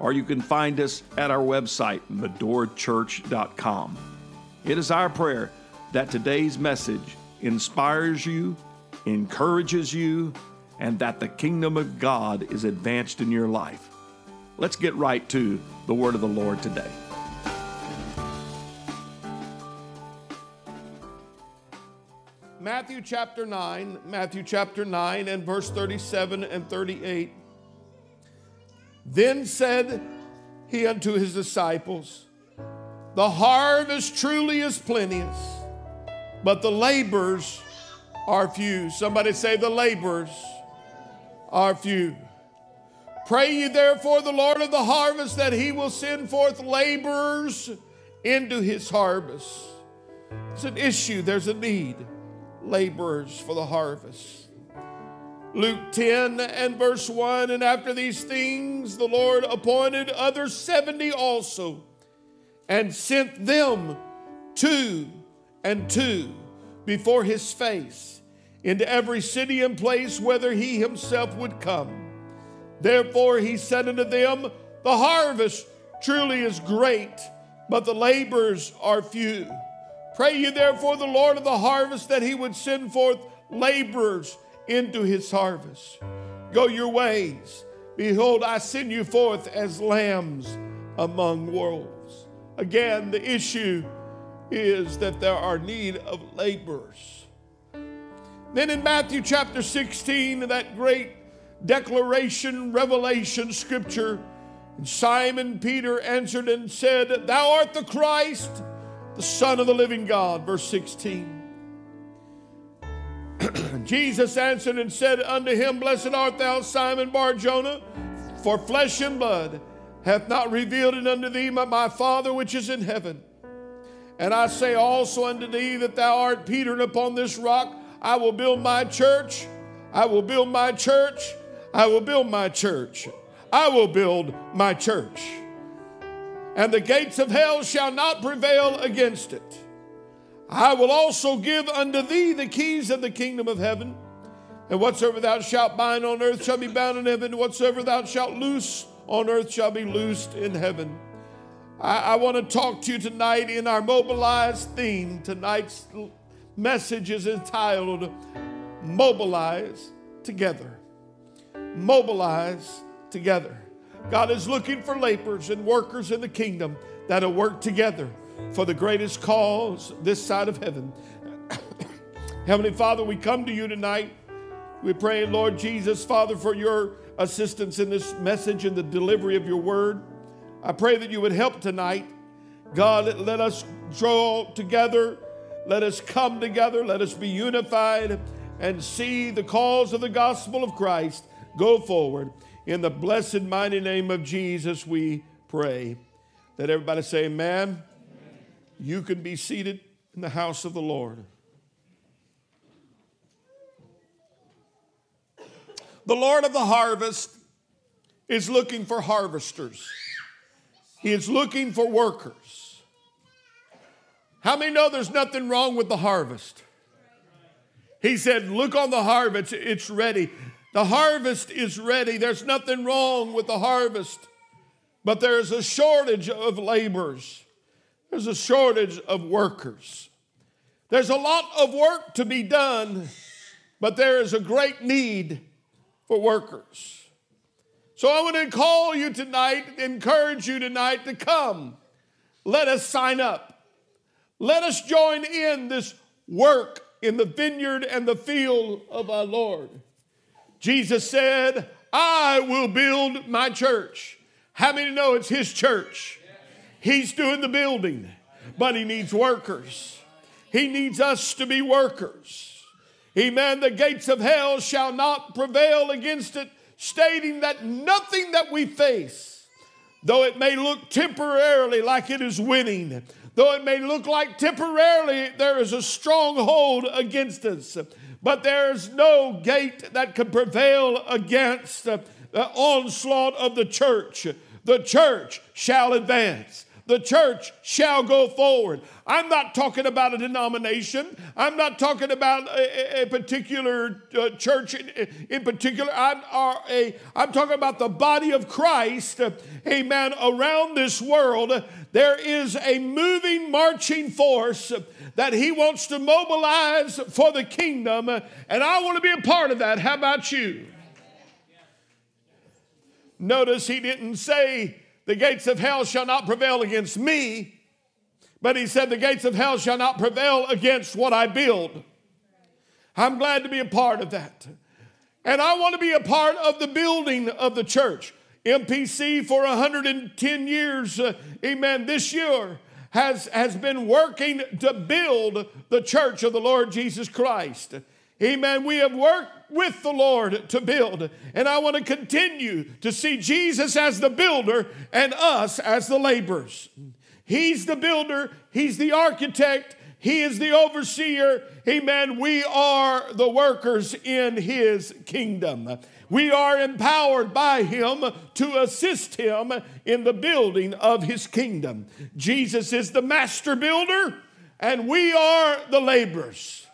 or you can find us at our website, medorachurch.com. It is our prayer that today's message inspires you, encourages you, and that the kingdom of God is advanced in your life. Let's get right to the word of the Lord today. Matthew chapter 9, Matthew chapter 9 and verse 37 and 38. Then said he unto his disciples, The harvest truly is plenteous, but the labors are few. Somebody say, The labors are few. Pray ye therefore the Lord of the harvest that he will send forth laborers into his harvest. It's an issue, there's a need. Laborers for the harvest. Luke 10 and verse 1 And after these things, the Lord appointed other 70 also, and sent them two and two before his face into every city and place whither he himself would come. Therefore he said unto them, The harvest truly is great, but the laborers are few. Pray ye therefore the Lord of the harvest that he would send forth laborers into his harvest. Go your ways. Behold, I send you forth as lambs among wolves. Again, the issue is that there are need of laborers. Then in Matthew chapter 16, that great declaration, revelation scripture, Simon Peter answered and said, Thou art the Christ, the Son of the living God. Verse 16. Jesus answered and said unto him, Blessed art thou, Simon Bar Jonah, for flesh and blood hath not revealed it unto thee, but my Father which is in heaven. And I say also unto thee that thou art Peter, and upon this rock I will build my church. I will build my church. I will build my church. I will build my church. And the gates of hell shall not prevail against it. I will also give unto thee the keys of the kingdom of heaven. And whatsoever thou shalt bind on earth shall be bound in heaven. Whatsoever thou shalt loose on earth shall be loosed in heaven. I, I want to talk to you tonight in our mobilized theme. Tonight's message is entitled Mobilize Together. Mobilize Together. God is looking for laborers and workers in the kingdom that'll work together for the greatest cause this side of heaven. Heavenly Father, we come to you tonight. We pray, Lord Jesus, Father, for your assistance in this message and the delivery of your word. I pray that you would help tonight. God, let us draw together. Let us come together. Let us be unified and see the cause of the gospel of Christ go forward. In the blessed, mighty name of Jesus, we pray. Let everybody say, Amen. You can be seated in the house of the Lord. The Lord of the harvest is looking for harvesters. He is looking for workers. How many know there's nothing wrong with the harvest? He said, Look on the harvest, it's ready. The harvest is ready. There's nothing wrong with the harvest, but there's a shortage of laborers. There's a shortage of workers. There's a lot of work to be done, but there is a great need for workers. So I want to call you tonight, encourage you tonight to come. Let us sign up. Let us join in this work in the vineyard and the field of our Lord. Jesus said, I will build my church. How many know it's his church? He's doing the building, but he needs workers. He needs us to be workers. Amen. The gates of hell shall not prevail against it, stating that nothing that we face, though it may look temporarily like it is winning, though it may look like temporarily there is a stronghold against us, but there is no gate that can prevail against the onslaught of the church. The church shall advance the church shall go forward. I'm not talking about a denomination. I'm not talking about a, a particular uh, church in, in particular. I'm, a, I'm talking about the body of Christ, amen, around this world. There is a moving, marching force that he wants to mobilize for the kingdom, and I want to be a part of that. How about you? Notice he didn't say, the gates of hell shall not prevail against me, but he said, the gates of hell shall not prevail against what I build. I'm glad to be a part of that. And I want to be a part of the building of the church. MPC for 110 years, uh, amen, this year has, has been working to build the church of the Lord Jesus Christ. Amen. We have worked with the Lord to build. And I want to continue to see Jesus as the builder and us as the laborers. He's the builder, He's the architect, He is the overseer. Amen. We are the workers in His kingdom. We are empowered by Him to assist Him in the building of His kingdom. Jesus is the master builder, and we are the laborers.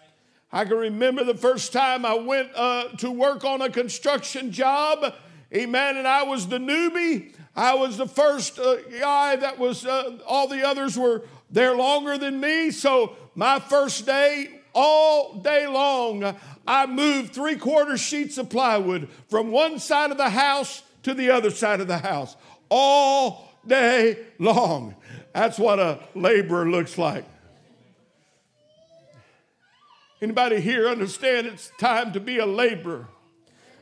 I can remember the first time I went uh, to work on a construction job. Amen. And I was the newbie. I was the first uh, guy that was, uh, all the others were there longer than me. So my first day, all day long, I moved three quarter sheets of plywood from one side of the house to the other side of the house all day long. That's what a laborer looks like. Anybody here understand it's time to be a laborer?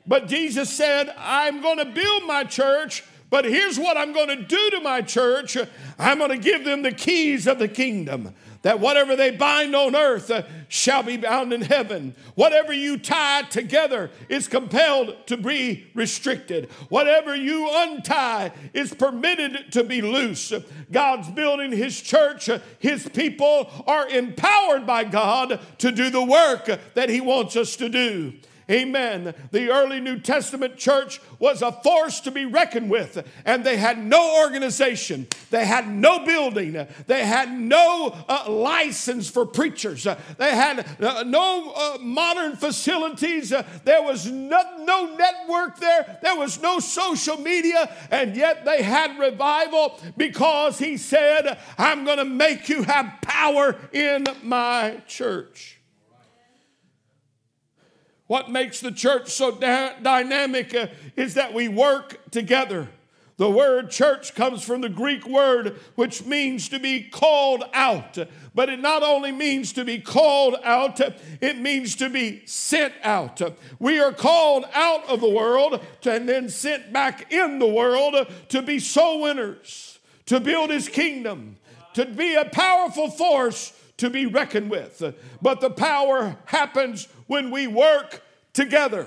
But Jesus said, I'm going to build my church, but here's what I'm going to do to my church I'm going to give them the keys of the kingdom that whatever they bind on earth uh, shall be bound in heaven. Whatever you tie together is compelled to be restricted. Whatever you untie is permitted to be loose. God's building His church. His people are empowered by God to do the work that He wants us to do. Amen. The early New Testament church was a force to be reckoned with, and they had no organization, they had no building, they had no uh, license for preachers, they had uh, no uh, modern facilities, there was no, no network there, there was no social media, and yet they had revival because he said, I'm going to make you have power in my church. What makes the church so da- dynamic uh, is that we work together. The word church comes from the Greek word which means to be called out. But it not only means to be called out, it means to be sent out. We are called out of the world and then sent back in the world to be soul winners, to build his kingdom, to be a powerful force to be reckoned with. But the power happens when we work together.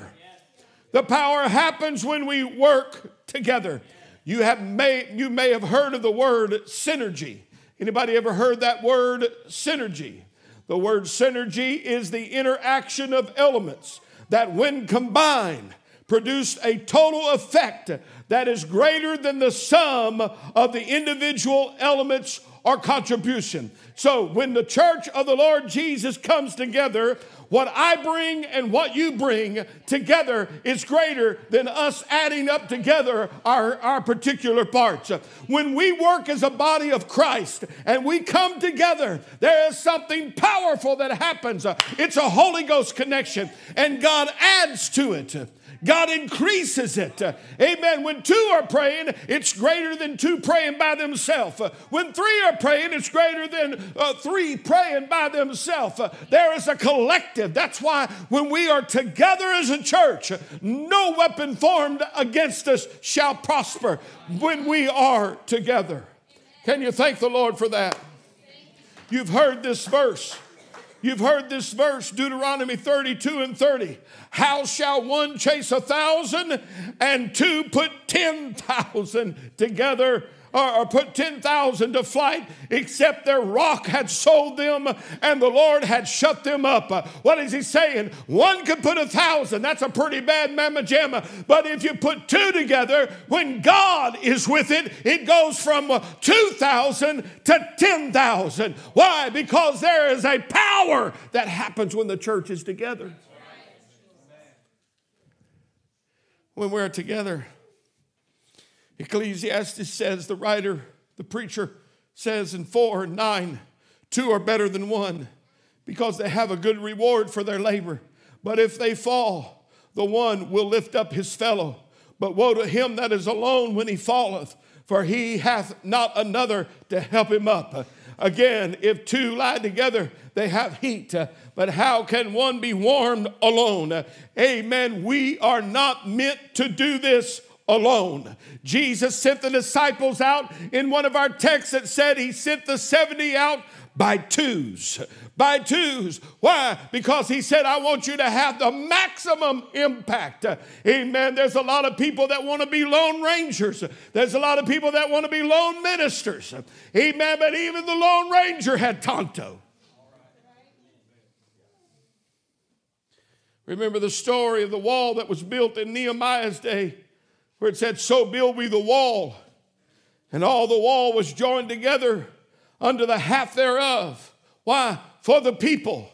The power happens when we work together. You have may you may have heard of the word synergy. Anybody ever heard that word synergy? The word synergy is the interaction of elements that when combined produce a total effect that is greater than the sum of the individual elements or contribution. So when the church of the Lord Jesus comes together, what I bring and what you bring together is greater than us adding up together our, our particular parts. When we work as a body of Christ and we come together, there is something powerful that happens. It's a Holy Ghost connection, and God adds to it. God increases it. Amen. When two are praying, it's greater than two praying by themselves. When three are praying, it's greater than uh, three praying by themselves. There is a collective. That's why when we are together as a church, no weapon formed against us shall prosper when we are together. Can you thank the Lord for that? You've heard this verse. You've heard this verse, Deuteronomy 32 and 30. How shall one chase a thousand and two put 10,000 together or, or put 10,000 to flight, except their rock had sold them and the Lord had shut them up. Uh, what is he saying? One could put a thousand. That's a pretty bad mamma jamma. But if you put two together, when God is with it, it goes from 2,000 to 10,000. Why? Because there is a power that happens when the church is together. When we're together. Ecclesiastes says, the writer, the preacher says in 4 and 9, two are better than one because they have a good reward for their labor. But if they fall, the one will lift up his fellow. But woe to him that is alone when he falleth, for he hath not another to help him up. Again, if two lie together, they have heat. But how can one be warmed alone? Amen. We are not meant to do this alone. Jesus sent the disciples out in one of our texts that said he sent the 70 out by twos. By twos. Why? Because he said, I want you to have the maximum impact. Amen. There's a lot of people that want to be lone rangers. There's a lot of people that want to be lone ministers. Amen. But even the lone ranger had Tonto. Remember the story of the wall that was built in Nehemiah's day where it said, So build we the wall. And all the wall was joined together under the half thereof. Why? For the people.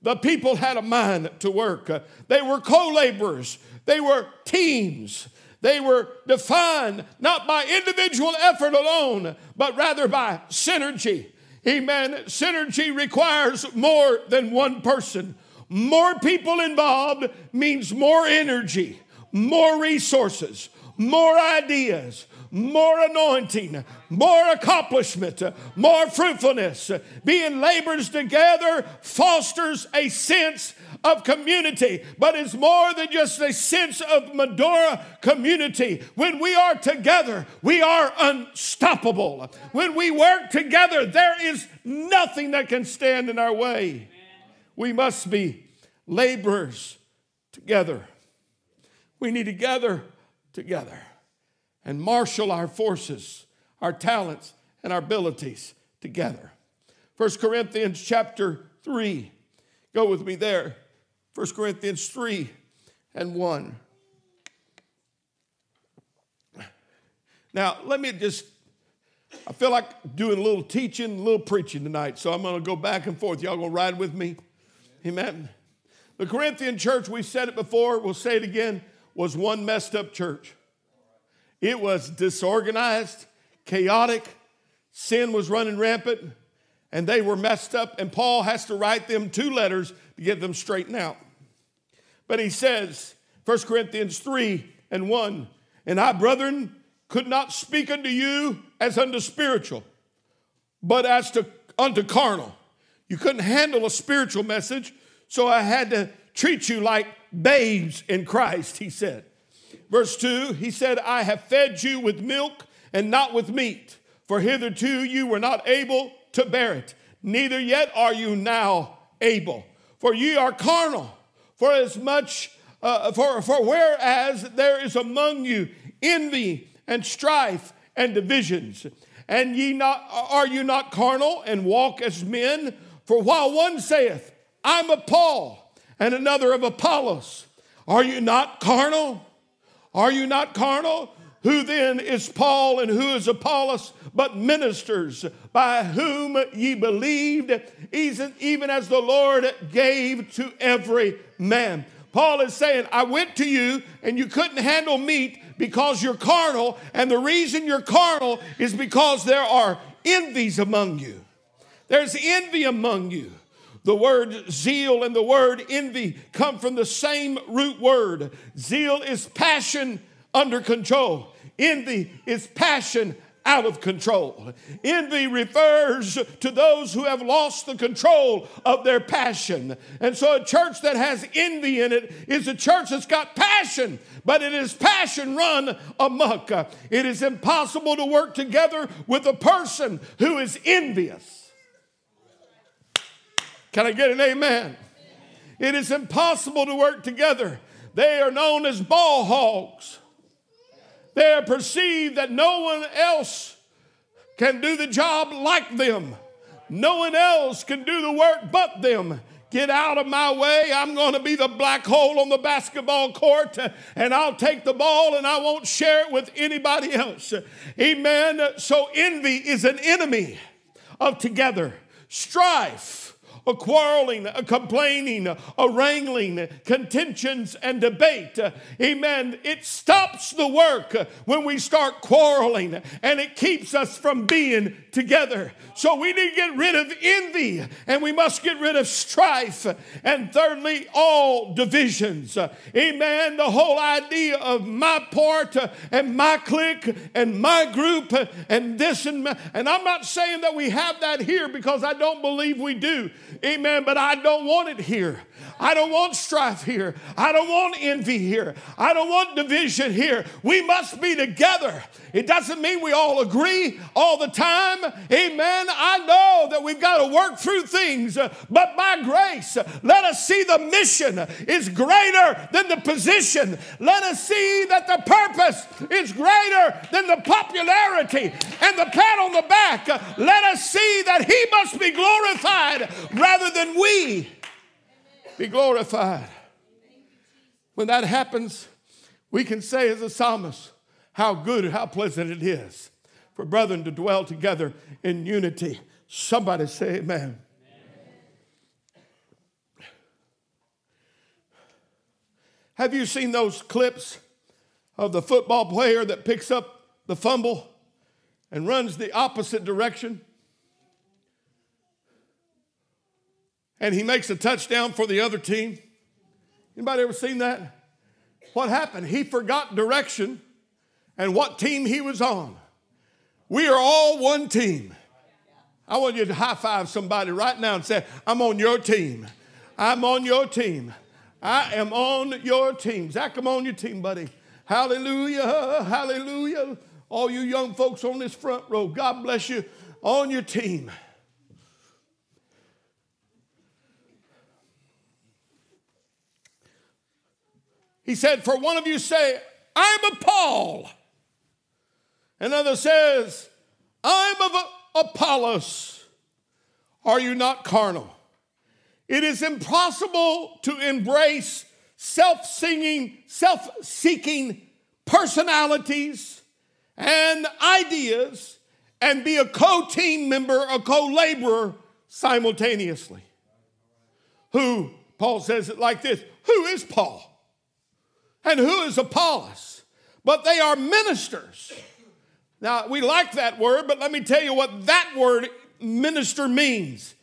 The people had a mind to work. They were co laborers, they were teams. They were defined not by individual effort alone, but rather by synergy. Amen. Synergy requires more than one person. More people involved means more energy, more resources, more ideas, more anointing, more accomplishment, more fruitfulness. Being laborers together fosters a sense of community, but it's more than just a sense of Medora community. When we are together, we are unstoppable. When we work together, there is nothing that can stand in our way. We must be laborers together. We need to gather together and marshal our forces, our talents, and our abilities together. 1 Corinthians chapter 3. Go with me there. 1 Corinthians 3 and 1. Now, let me just, I feel like doing a little teaching, a little preaching tonight, so I'm going to go back and forth. Y'all going to ride with me? Amen. The Corinthian church, we said it before, we'll say it again was one messed up church. It was disorganized, chaotic, sin was running rampant, and they were messed up. And Paul has to write them two letters to get them straightened out. But he says, 1 Corinthians 3 and 1, and I, brethren, could not speak unto you as unto spiritual, but as to unto carnal. You couldn't handle a spiritual message, so I had to treat you like babes in Christ, he said. Verse 2, he said, I have fed you with milk and not with meat, for hitherto you were not able to bear it, neither yet are you now able. For ye are carnal, for as much, uh, for, for whereas there is among you envy and strife and divisions, and ye not are you not carnal and walk as men? For while one saith, I'm of Paul, and another of Apollos. Are you not carnal? Are you not carnal? Who then is Paul and who is Apollos but ministers by whom ye believed, even as the Lord gave to every man? Paul is saying, I went to you and you couldn't handle meat because you're carnal, and the reason you're carnal is because there are envies among you. There's envy among you. The word zeal and the word envy come from the same root word. Zeal is passion under control, envy is passion out of control. Envy refers to those who have lost the control of their passion. And so, a church that has envy in it is a church that's got passion, but it is passion run amok. It is impossible to work together with a person who is envious. Can I get an amen? It is impossible to work together. They are known as ball hogs. They are perceived that no one else can do the job like them. No one else can do the work but them. Get out of my way. I'm going to be the black hole on the basketball court, and I'll take the ball and I won't share it with anybody else. Amen. So, envy is an enemy of together. Strife a quarreling, a complaining, a wrangling, contentions, and debate. Amen. It stops the work when we start quarreling and it keeps us from being together. So we need to get rid of envy and we must get rid of strife. And thirdly, all divisions. Amen. The whole idea of my part and my clique and my group and this and my, and I'm not saying that we have that here because I don't believe we do. Amen. But I don't want it here. I don't want strife here. I don't want envy here. I don't want division here. We must be together. It doesn't mean we all agree all the time. Amen. I know that we've got to work through things, uh, but by grace, let us see the mission is greater than the position. Let us see that the purpose is greater than the popularity and the pat on the back. Let us see that He must be glorified rather than we be glorified. When that happens, we can say as a psalmist, how good, how pleasant it is for brethren to dwell together in unity. Somebody say amen. Have you seen those clips of the football player that picks up the fumble and runs the opposite direction? And he makes a touchdown for the other team. Anybody ever seen that? What happened? He forgot direction and what team he was on. We are all one team. I want you to high five somebody right now and say, I'm on your team. I'm on your team. I am on your team. Zach, I'm on your team, buddy. Hallelujah. Hallelujah. All you young folks on this front row, God bless you. On your team. He said, For one of you say, I'm of Paul. Another says, I'm of Apollos. Are you not carnal? It is impossible to embrace self singing, self seeking personalities and ideas and be a co team member, a co laborer simultaneously. Who, Paul says it like this Who is Paul? And who is Apollos? But they are ministers. Now, we like that word, but let me tell you what that word minister means.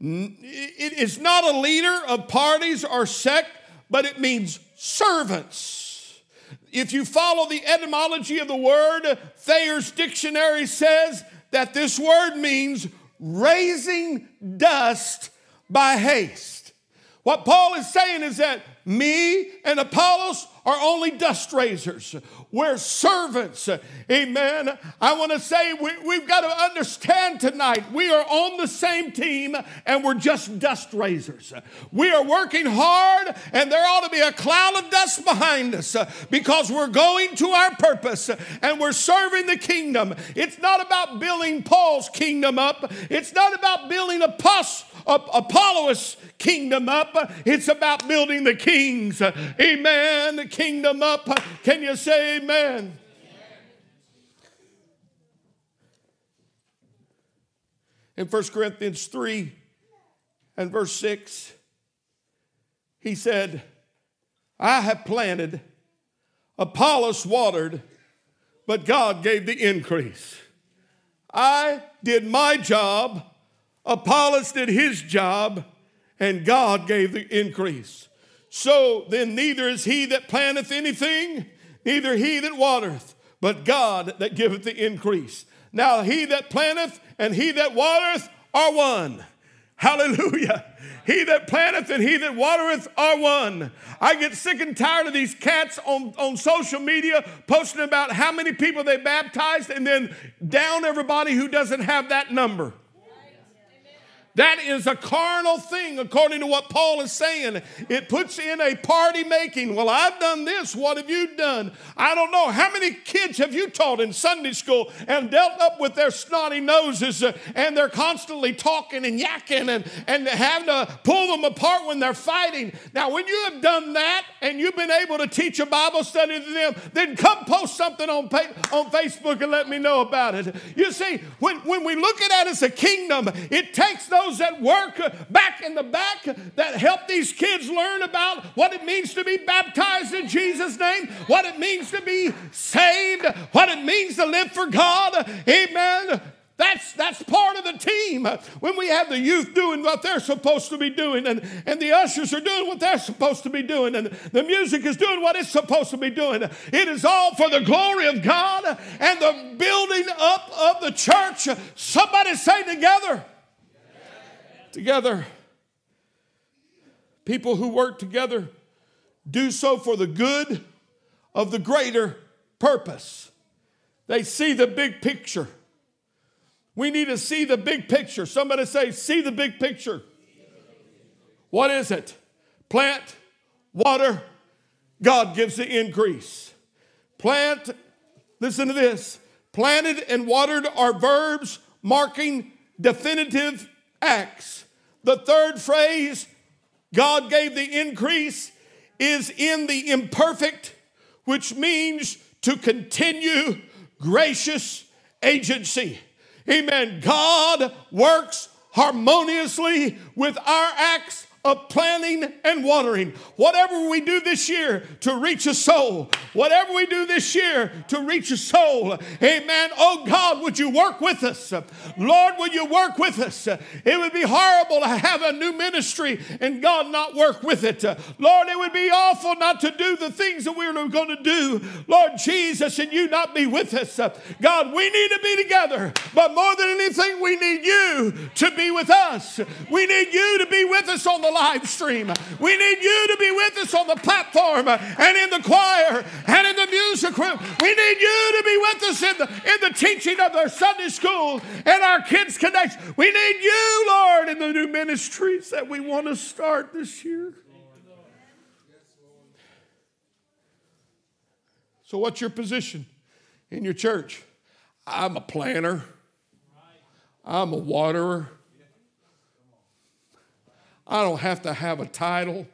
It is not a leader of parties or sect, but it means servants. If you follow the etymology of the word, Thayer's dictionary says that this word means raising dust by haste. What Paul is saying is that me and Apollos are only dust raisers. We're servants. Amen. I want to say we, have got to understand tonight we are on the same team and we're just dust raisers. We are working hard and there ought to be a cloud of dust behind us because we're going to our purpose and we're serving the kingdom. It's not about building Paul's kingdom up, it's not about building Apollos Apollos kingdom up. It's about building the kings. Amen. The kingdom up. Can you say amen? In 1 Corinthians 3 and verse 6, he said, I have planted, Apollos watered, but God gave the increase. I did my job Apollos did his job, and God gave the increase. So then, neither is he that planteth anything, neither he that watereth, but God that giveth the increase. Now, he that planteth and he that watereth are one. Hallelujah. He that planteth and he that watereth are one. I get sick and tired of these cats on, on social media posting about how many people they baptized and then down everybody who doesn't have that number. That is a carnal thing, according to what Paul is saying. It puts in a party making. Well, I've done this. What have you done? I don't know. How many kids have you taught in Sunday school and dealt up with their snotty noses uh, and they're constantly talking and yakking and, and having to pull them apart when they're fighting? Now, when you have done that and you've been able to teach a Bible study to them, then come post something on, on Facebook and let me know about it. You see, when, when we look at it as a kingdom, it takes those those that work back in the back that help these kids learn about what it means to be baptized in Jesus' name, what it means to be saved, what it means to live for God. Amen. That's, that's part of the team. When we have the youth doing what they're supposed to be doing, and, and the ushers are doing what they're supposed to be doing, and the music is doing what it's supposed to be doing, it is all for the glory of God and the building up of the church. Somebody say together together. People who work together do so for the good of the greater purpose. They see the big picture. We need to see the big picture. Somebody say, see the big picture. What is it? Plant, water, God gives the increase. Plant, listen to this planted and watered are verbs marking definitive acts. The third phrase, God gave the increase, is in the imperfect, which means to continue gracious agency. Amen. God works harmoniously with our acts of planting and watering. Whatever we do this year to reach a soul, whatever we do this year to reach a soul, amen. Oh God, would you work with us? Lord, would you work with us? It would be horrible to have a new ministry and God not work with it. Lord, it would be awful not to do the things that we are going to do. Lord Jesus, and you not be with us. God, we need to be together, but more than anything, we need you to be with us. We need you to be with us on the live stream. We need you to be with us on the platform and in the choir and in the music room. We need you to be with us in the, in the teaching of our Sunday school and our kids' connection. We need you, Lord, in the new ministries that we want to start this year. So, what's your position in your church? I'm a planner. I'm a waterer. I don't have to have a title.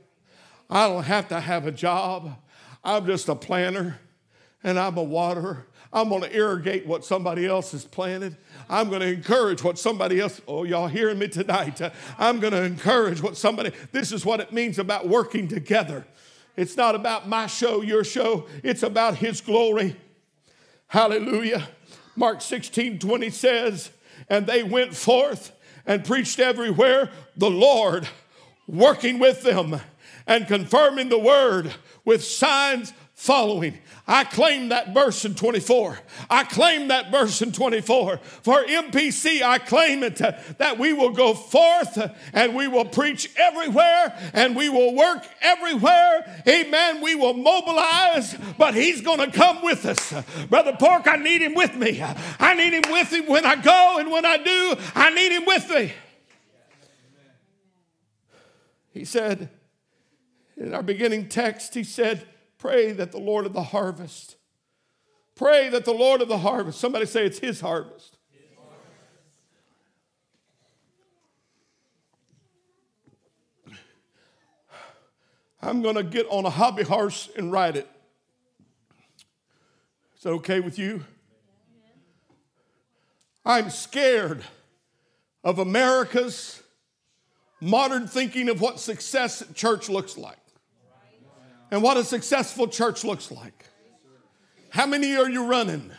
I don't have to have a job. I'm just a planter and I'm a waterer. I'm going to irrigate what somebody else has planted. I'm going to encourage what somebody else, oh, y'all hearing me tonight? I'm going to encourage what somebody, this is what it means about working together. It's not about my show, your show, it's about His glory. Hallelujah. Mark 16 20 says, And they went forth and preached everywhere, the Lord working with them and confirming the word with signs following. I claim that verse in 24. I claim that verse in 24. For MPC, I claim it uh, that we will go forth and we will preach everywhere and we will work everywhere. Amen. We will mobilize, but He's going to come with us. Brother Pork, I need Him with me. I need Him with me when I go and when I do, I need Him with me. He said, in our beginning text, he said, Pray that the Lord of the harvest, pray that the Lord of the harvest, somebody say it's his harvest. I'm going to get on a hobby horse and ride it. Is that okay with you? I'm scared of America's modern thinking of what success at church looks like and what a successful church looks like. How many are you running?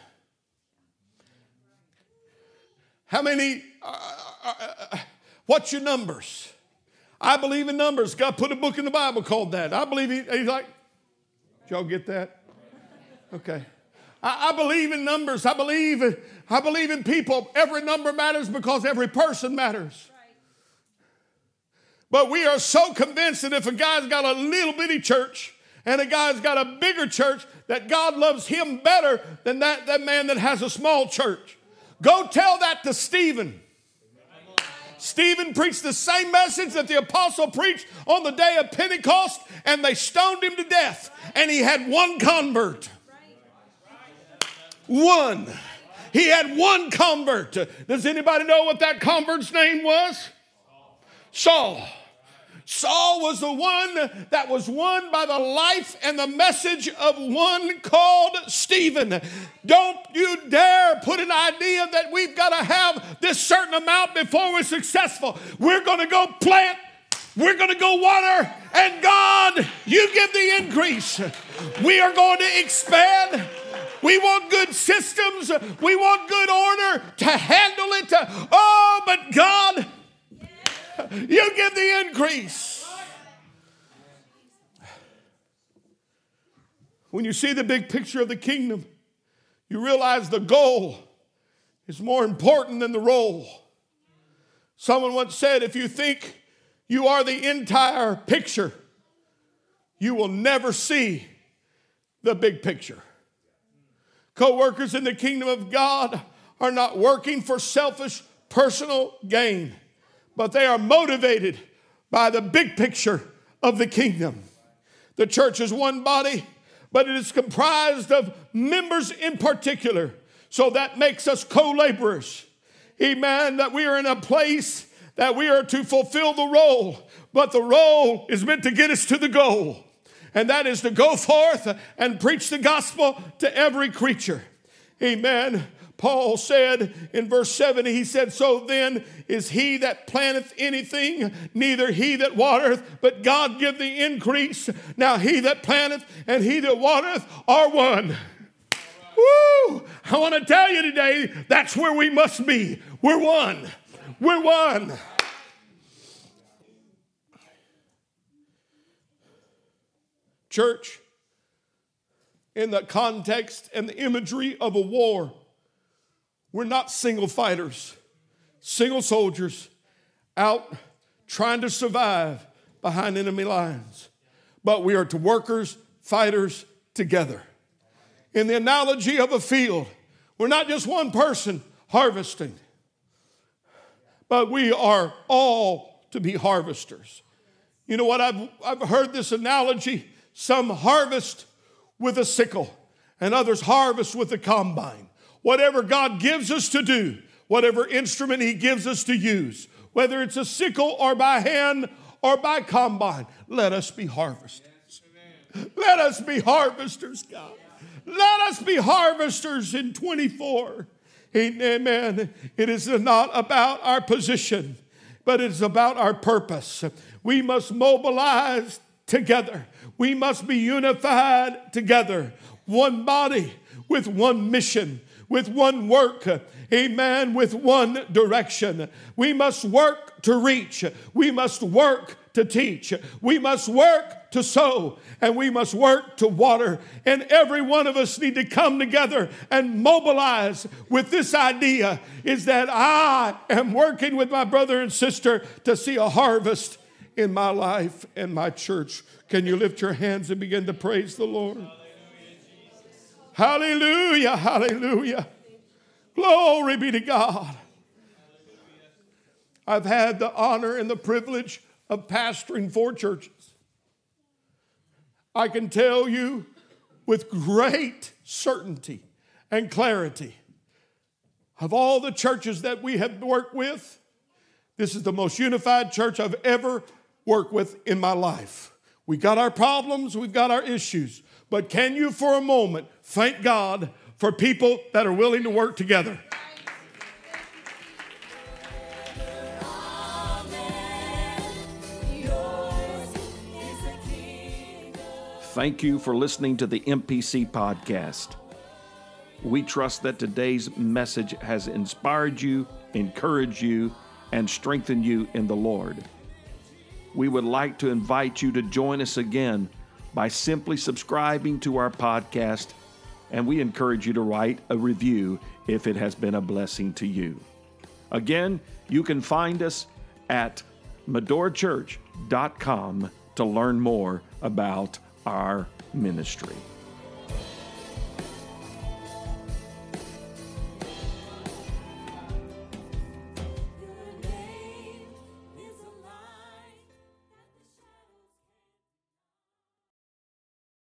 How many? Uh, uh, uh, what's your numbers? I believe in numbers. God put a book in the Bible called that. I believe he, he's like, y'all get that? Okay. I, I believe in numbers. I believe, I believe in people. Every number matters because every person matters. But we are so convinced that if a guy's got a little bitty church and a guy's got a bigger church, that God loves him better than that, that man that has a small church. Go tell that to Stephen. Stephen preached the same message that the apostle preached on the day of Pentecost, and they stoned him to death. And he had one convert. One. He had one convert. Does anybody know what that convert's name was? Saul. Saul was the one that was won by the life and the message of one called Stephen. Don't you dare put an idea that we've got to have this certain amount before we're successful. We're going to go plant, we're going to go water, and God, you give the increase. We are going to expand. We want good systems. We want good order to handle it. Oh, but God, you give the increase. When you see the big picture of the kingdom, you realize the goal is more important than the role. Someone once said if you think you are the entire picture, you will never see the big picture. Co workers in the kingdom of God are not working for selfish personal gain but they are motivated by the big picture of the kingdom. The church is one body, but it is comprised of members in particular. So that makes us co laborers. Amen. That we are in a place that we are to fulfill the role, but the role is meant to get us to the goal. And that is to go forth and preach the gospel to every creature. Amen. Paul said in verse 7, he said, So then is he that planteth anything, neither he that watereth, but God give the increase. Now he that planteth and he that watereth are one. Woo! I want to tell you today, that's where we must be. We're one. We're one. Church, in the context and the imagery of a war, we're not single fighters, single soldiers out trying to survive behind enemy lines, but we are to workers, fighters together. In the analogy of a field, we're not just one person harvesting, but we are all to be harvesters. You know what? I've, I've heard this analogy. Some harvest with a sickle, and others harvest with a combine whatever God gives us to do, whatever instrument He gives us to use, whether it's a sickle or by hand or by combine, let us be harvesters. Let us be harvesters, God. Let us be harvesters in 24. Amen. It is not about our position, but it's about our purpose. We must mobilize together. We must be unified together. One body with one mission with one work. Amen. With one direction. We must work to reach. We must work to teach. We must work to sow and we must work to water. And every one of us need to come together and mobilize with this idea is that I am working with my brother and sister to see a harvest in my life and my church. Can you lift your hands and begin to praise the Lord? Hallelujah, hallelujah. Glory be to God. I've had the honor and the privilege of pastoring four churches. I can tell you with great certainty and clarity of all the churches that we have worked with, this is the most unified church I've ever worked with in my life. We got our problems, we've got our issues, but can you, for a moment, thank God for people that are willing to work together? Thank you for listening to the MPC podcast. We trust that today's message has inspired you, encouraged you, and strengthened you in the Lord. We would like to invite you to join us again by simply subscribing to our podcast, and we encourage you to write a review if it has been a blessing to you. Again, you can find us at medorachurch.com to learn more about our ministry.